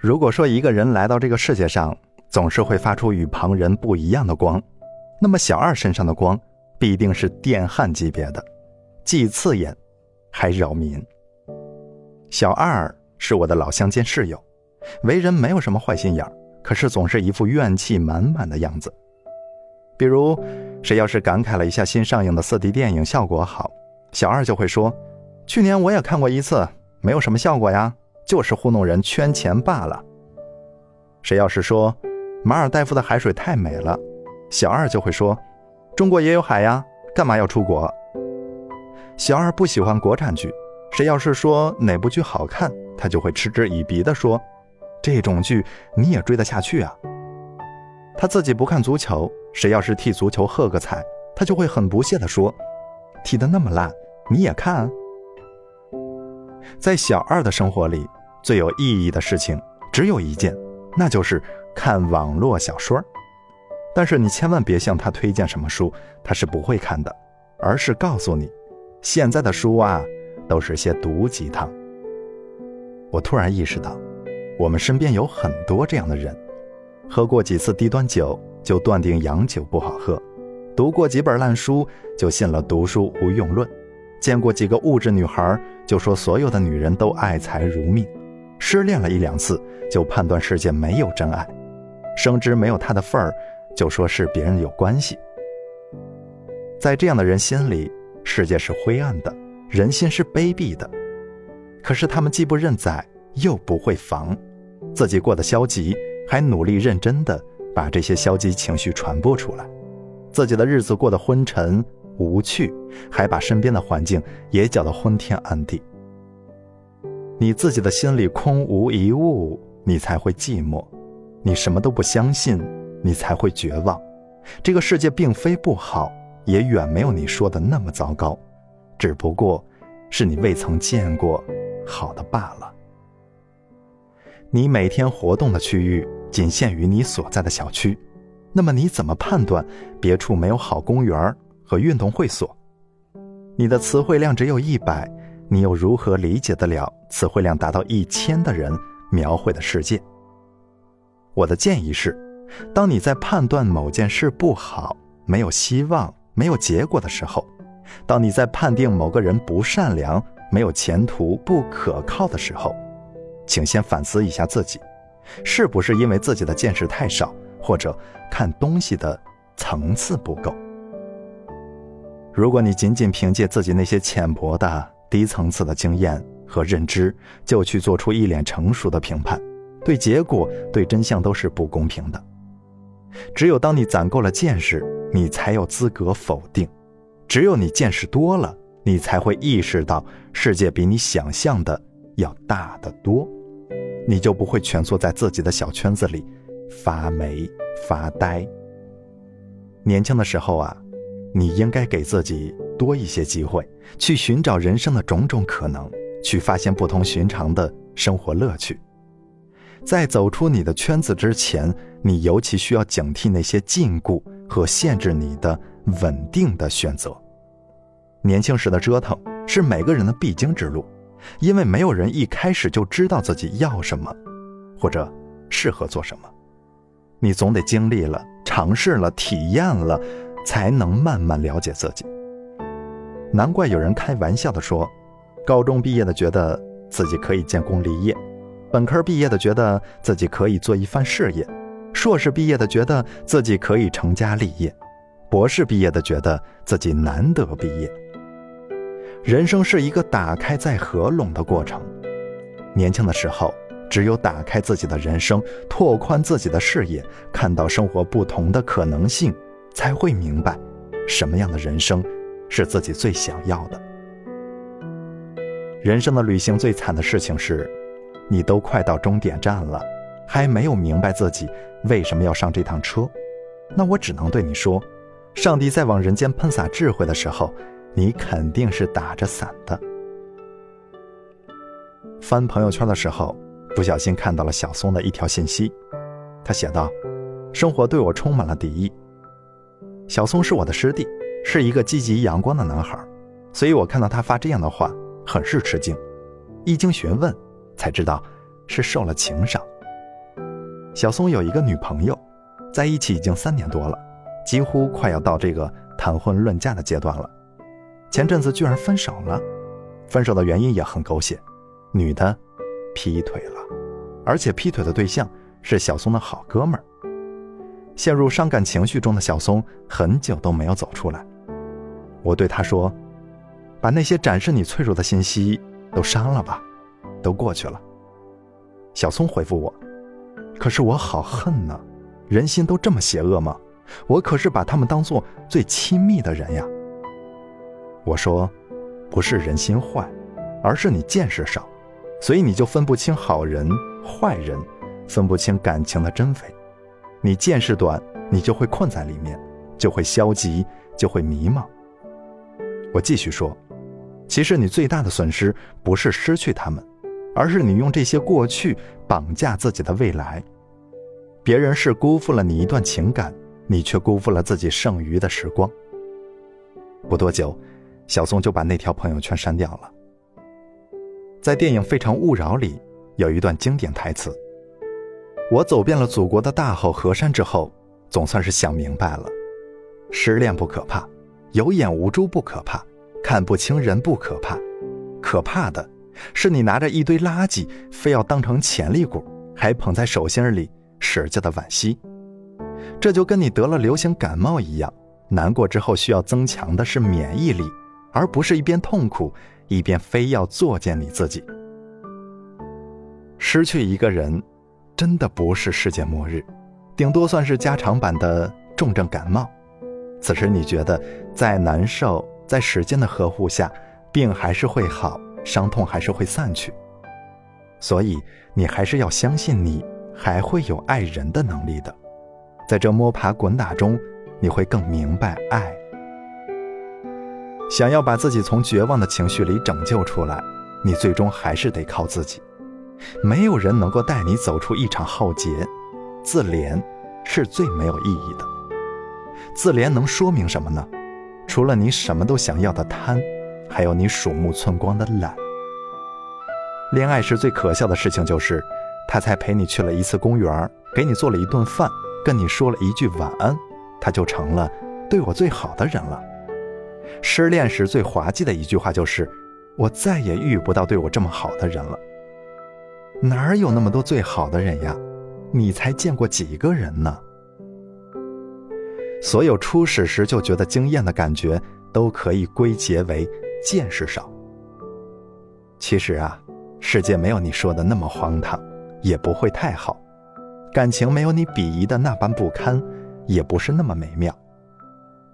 如果说一个人来到这个世界上，总是会发出与旁人不一样的光，那么小二身上的光必定是电焊级别的，既刺眼，还扰民。小二是我的老乡兼室友，为人没有什么坏心眼儿，可是总是一副怨气满满的样子。比如，谁要是感慨了一下新上映的四 D 电影效果好，小二就会说：“去年我也看过一次，没有什么效果呀，就是糊弄人圈钱罢了。”谁要是说，马尔代夫的海水太美了，小二就会说：“中国也有海呀，干嘛要出国？”小二不喜欢国产剧，谁要是说哪部剧好看，他就会嗤之以鼻地说：“这种剧你也追得下去啊？”他自己不看足球，谁要是替足球喝个彩，他就会很不屑地说：“踢得那么烂，你也看？”在小二的生活里，最有意义的事情只有一件，那就是。看网络小说，但是你千万别向他推荐什么书，他是不会看的，而是告诉你，现在的书啊，都是些毒鸡汤。我突然意识到，我们身边有很多这样的人，喝过几次低端酒就断定洋酒不好喝，读过几本烂书就信了读书无用论，见过几个物质女孩就说所有的女人都爱财如命，失恋了一两次就判断世界没有真爱。生知没有他的份儿，就说是别人有关系。在这样的人心里，世界是灰暗的，人心是卑鄙的。可是他们既不认栽，又不会防，自己过得消极，还努力认真的把这些消极情绪传播出来。自己的日子过得昏沉无趣，还把身边的环境也搅得昏天暗地。你自己的心里空无一物，你才会寂寞。你什么都不相信，你才会绝望。这个世界并非不好，也远没有你说的那么糟糕，只不过是你未曾见过好的罢了。你每天活动的区域仅限于你所在的小区，那么你怎么判断别处没有好公园和运动会所？你的词汇量只有一百，你又如何理解得了词汇量达到一千的人描绘的世界？我的建议是，当你在判断某件事不好、没有希望、没有结果的时候，当你在判定某个人不善良、没有前途、不可靠的时候，请先反思一下自己，是不是因为自己的见识太少，或者看东西的层次不够？如果你仅仅凭借自己那些浅薄的、低层次的经验和认知，就去做出一脸成熟的评判。对结果、对真相都是不公平的。只有当你攒够了见识，你才有资格否定；只有你见识多了，你才会意识到世界比你想象的要大得多，你就不会蜷缩在自己的小圈子里发霉发呆。年轻的时候啊，你应该给自己多一些机会，去寻找人生的种种可能，去发现不同寻常的生活乐趣。在走出你的圈子之前，你尤其需要警惕那些禁锢和限制你的稳定的选择。年轻时的折腾是每个人的必经之路，因为没有人一开始就知道自己要什么，或者适合做什么。你总得经历了、尝试了、体验了，才能慢慢了解自己。难怪有人开玩笑的说，高中毕业的觉得自己可以建功立业。本科毕业的觉得自己可以做一番事业，硕士毕业的觉得自己可以成家立业，博士毕业的觉得自己难得毕业。人生是一个打开再合拢的过程。年轻的时候，只有打开自己的人生，拓宽自己的视野，看到生活不同的可能性，才会明白什么样的人生是自己最想要的。人生的旅行最惨的事情是。你都快到终点站了，还没有明白自己为什么要上这趟车，那我只能对你说，上帝在往人间喷洒智慧的时候，你肯定是打着伞的。翻朋友圈的时候，不小心看到了小松的一条信息，他写道：“生活对我充满了敌意。”小松是我的师弟，是一个积极阳光的男孩，所以我看到他发这样的话，很是吃惊，一经询问。才知道是受了情伤，小松有一个女朋友，在一起已经三年多了，几乎快要到这个谈婚论嫁的阶段了。前阵子居然分手了，分手的原因也很狗血，女的劈腿了，而且劈腿的对象是小松的好哥们儿。陷入伤感情绪中的小松很久都没有走出来。我对他说：“把那些展示你脆弱的信息都删了吧，都过去了。”小松回复我：“可是我好恨呢，人心都这么邪恶吗？我可是把他们当做最亲密的人呀。”我说：“不是人心坏，而是你见识少，所以你就分不清好人坏人，分不清感情的真伪。你见识短，你就会困在里面，就会消极，就会迷茫。”我继续说：“其实你最大的损失不是失去他们，而是你用这些过去绑架自己的未来。别人是辜负了你一段情感，你却辜负了自己剩余的时光。”不多久，小松就把那条朋友圈删掉了。在电影《非诚勿扰》里，有一段经典台词：“我走遍了祖国的大好河山之后，总算是想明白了，失恋不可怕。”有眼无珠不可怕，看不清人不可怕，可怕的是你拿着一堆垃圾，非要当成潜力股，还捧在手心里使劲的惋惜。这就跟你得了流行感冒一样，难过之后需要增强的是免疫力，而不是一边痛苦一边非要作践你自己。失去一个人，真的不是世界末日，顶多算是加长版的重症感冒。此时你觉得再难受，在时间的呵护下，病还是会好，伤痛还是会散去。所以你还是要相信，你还会有爱人的能力的。在这摸爬滚打中，你会更明白爱。想要把自己从绝望的情绪里拯救出来，你最终还是得靠自己。没有人能够带你走出一场浩劫，自怜是最没有意义的。自怜能说明什么呢？除了你什么都想要的贪，还有你鼠目寸光的懒。恋爱时最可笑的事情就是，他才陪你去了一次公园，给你做了一顿饭，跟你说了一句晚安，他就成了对我最好的人了。失恋时最滑稽的一句话就是，我再也遇不到对我这么好的人了。哪有那么多最好的人呀？你才见过几个人呢？所有初始时就觉得惊艳的感觉，都可以归结为见识少。其实啊，世界没有你说的那么荒唐，也不会太好；感情没有你鄙夷的那般不堪，也不是那么美妙。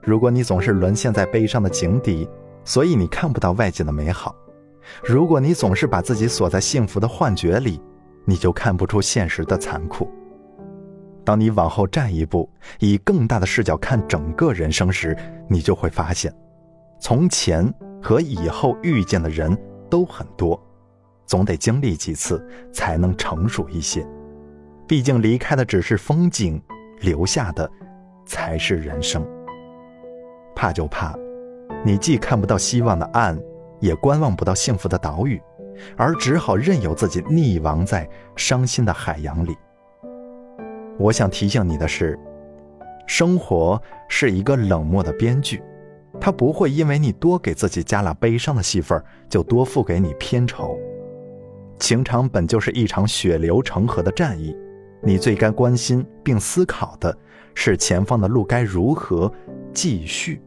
如果你总是沦陷在悲伤的井底，所以你看不到外界的美好；如果你总是把自己锁在幸福的幻觉里，你就看不出现实的残酷。当你往后站一步，以更大的视角看整个人生时，你就会发现，从前和以后遇见的人都很多，总得经历几次才能成熟一些。毕竟离开的只是风景，留下的才是人生。怕就怕，你既看不到希望的岸，也观望不到幸福的岛屿，而只好任由自己溺亡在伤心的海洋里。我想提醒你的是，生活是一个冷漠的编剧，他不会因为你多给自己加了悲伤的戏份，就多付给你片酬。情场本就是一场血流成河的战役，你最该关心并思考的是前方的路该如何继续。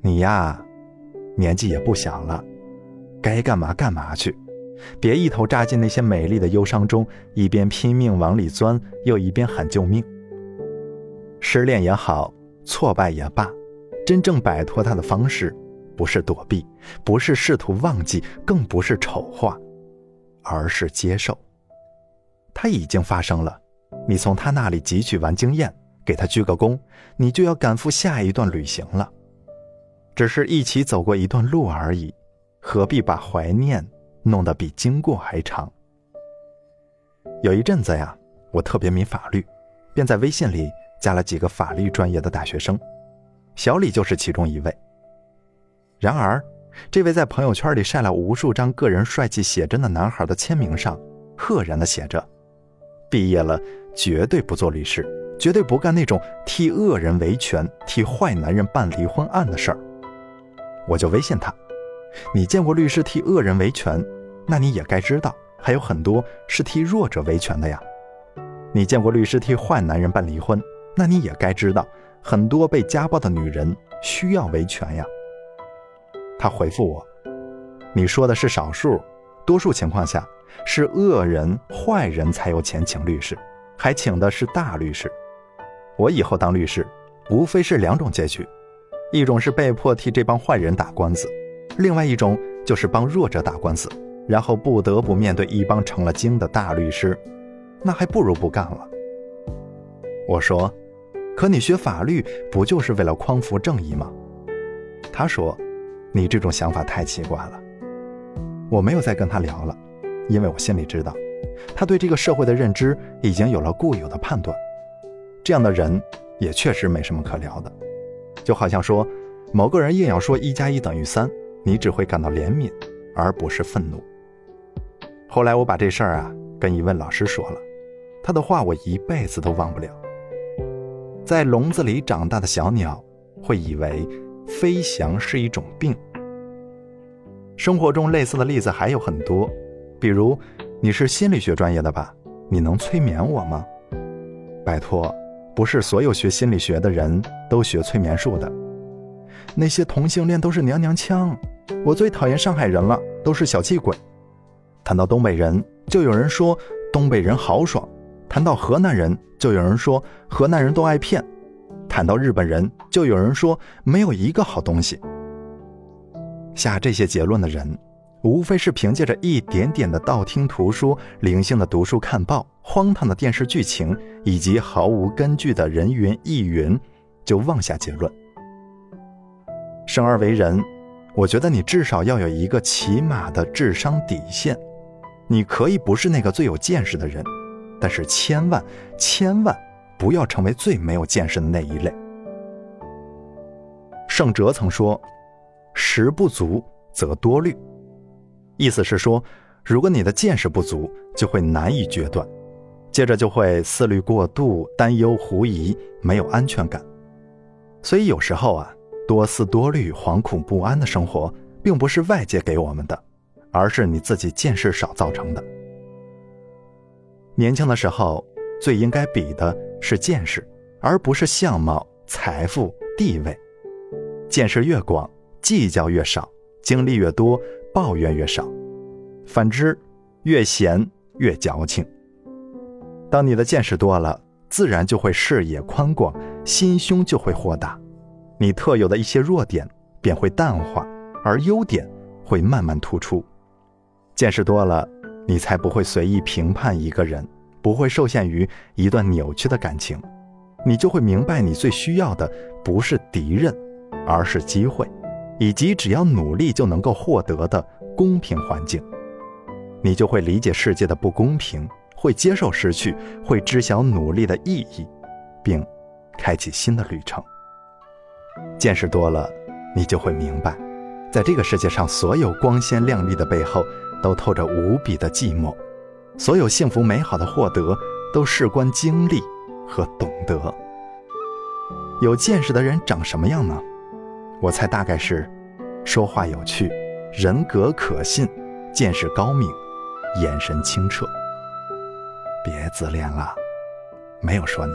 你呀，年纪也不小了，该干嘛干嘛去。别一头扎进那些美丽的忧伤中，一边拼命往里钻，又一边喊救命。失恋也好，挫败也罢，真正摆脱它的方式，不是躲避，不是试图忘记，更不是丑化，而是接受。它已经发生了，你从他那里汲取完经验，给他鞠个躬，你就要赶赴下一段旅行了。只是一起走过一段路而已，何必把怀念？弄得比经过还长。有一阵子呀，我特别迷法律，便在微信里加了几个法律专业的大学生，小李就是其中一位。然而，这位在朋友圈里晒了无数张个人帅气写真的男孩的签名上，赫然的写着：“毕业了绝对不做律师，绝对不干那种替恶人维权、替坏男人办离婚案的事儿。我就微信他：“你见过律师替恶人维权？那你也该知道，还有很多是替弱者维权的呀。你见过律师替坏男人办离婚？那你也该知道，很多被家暴的女人需要维权呀。”他回复我：“你说的是少数，多数情况下是恶人、坏人才有钱请律师，还请的是大律师。我以后当律师，无非是两种结局。”一种是被迫替这帮坏人打官司，另外一种就是帮弱者打官司，然后不得不面对一帮成了精的大律师，那还不如不干了。我说：“可你学法律不就是为了匡扶正义吗？”他说：“你这种想法太奇怪了。”我没有再跟他聊了，因为我心里知道，他对这个社会的认知已经有了固有的判断，这样的人也确实没什么可聊的。就好像说，某个人硬要说一加一等于三，你只会感到怜悯，而不是愤怒。后来我把这事儿啊跟一位老师说了，他的话我一辈子都忘不了。在笼子里长大的小鸟会以为飞翔是一种病。生活中类似的例子还有很多，比如你是心理学专业的吧？你能催眠我吗？拜托。不是所有学心理学的人都学催眠术的，那些同性恋都是娘娘腔。我最讨厌上海人了，都是小气鬼。谈到东北人，就有人说东北人豪爽；谈到河南人，就有人说河南人都爱骗；谈到日本人，就有人说没有一个好东西。下这些结论的人。无非是凭借着一点点的道听途说、零星的读书看报、荒唐的电视剧情以及毫无根据的人云亦云，就妄下结论。生而为人，我觉得你至少要有一个起码的智商底线。你可以不是那个最有见识的人，但是千万千万不要成为最没有见识的那一类。圣哲曾说：“识不足则多虑。”意思是说，如果你的见识不足，就会难以决断，接着就会思虑过度、担忧狐疑、没有安全感。所以有时候啊，多思多虑、惶恐不安的生活，并不是外界给我们的，而是你自己见识少造成的。年轻的时候，最应该比的是见识，而不是相貌、财富、地位。见识越广，计较越少，经历越多。抱怨越少，反之，越闲越矫情。当你的见识多了，自然就会视野宽广，心胸就会豁达，你特有的一些弱点便会淡化，而优点会慢慢突出。见识多了，你才不会随意评判一个人，不会受限于一段扭曲的感情，你就会明白，你最需要的不是敌人，而是机会。以及只要努力就能够获得的公平环境，你就会理解世界的不公平，会接受失去，会知晓努力的意义，并开启新的旅程。见识多了，你就会明白，在这个世界上，所有光鲜亮丽的背后，都透着无比的寂寞；所有幸福美好的获得，都事关经历和懂得。有见识的人长什么样呢？我猜大概是，说话有趣，人格可信，见识高明，眼神清澈。别自恋了，没有说你。